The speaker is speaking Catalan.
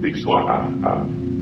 Big Swat.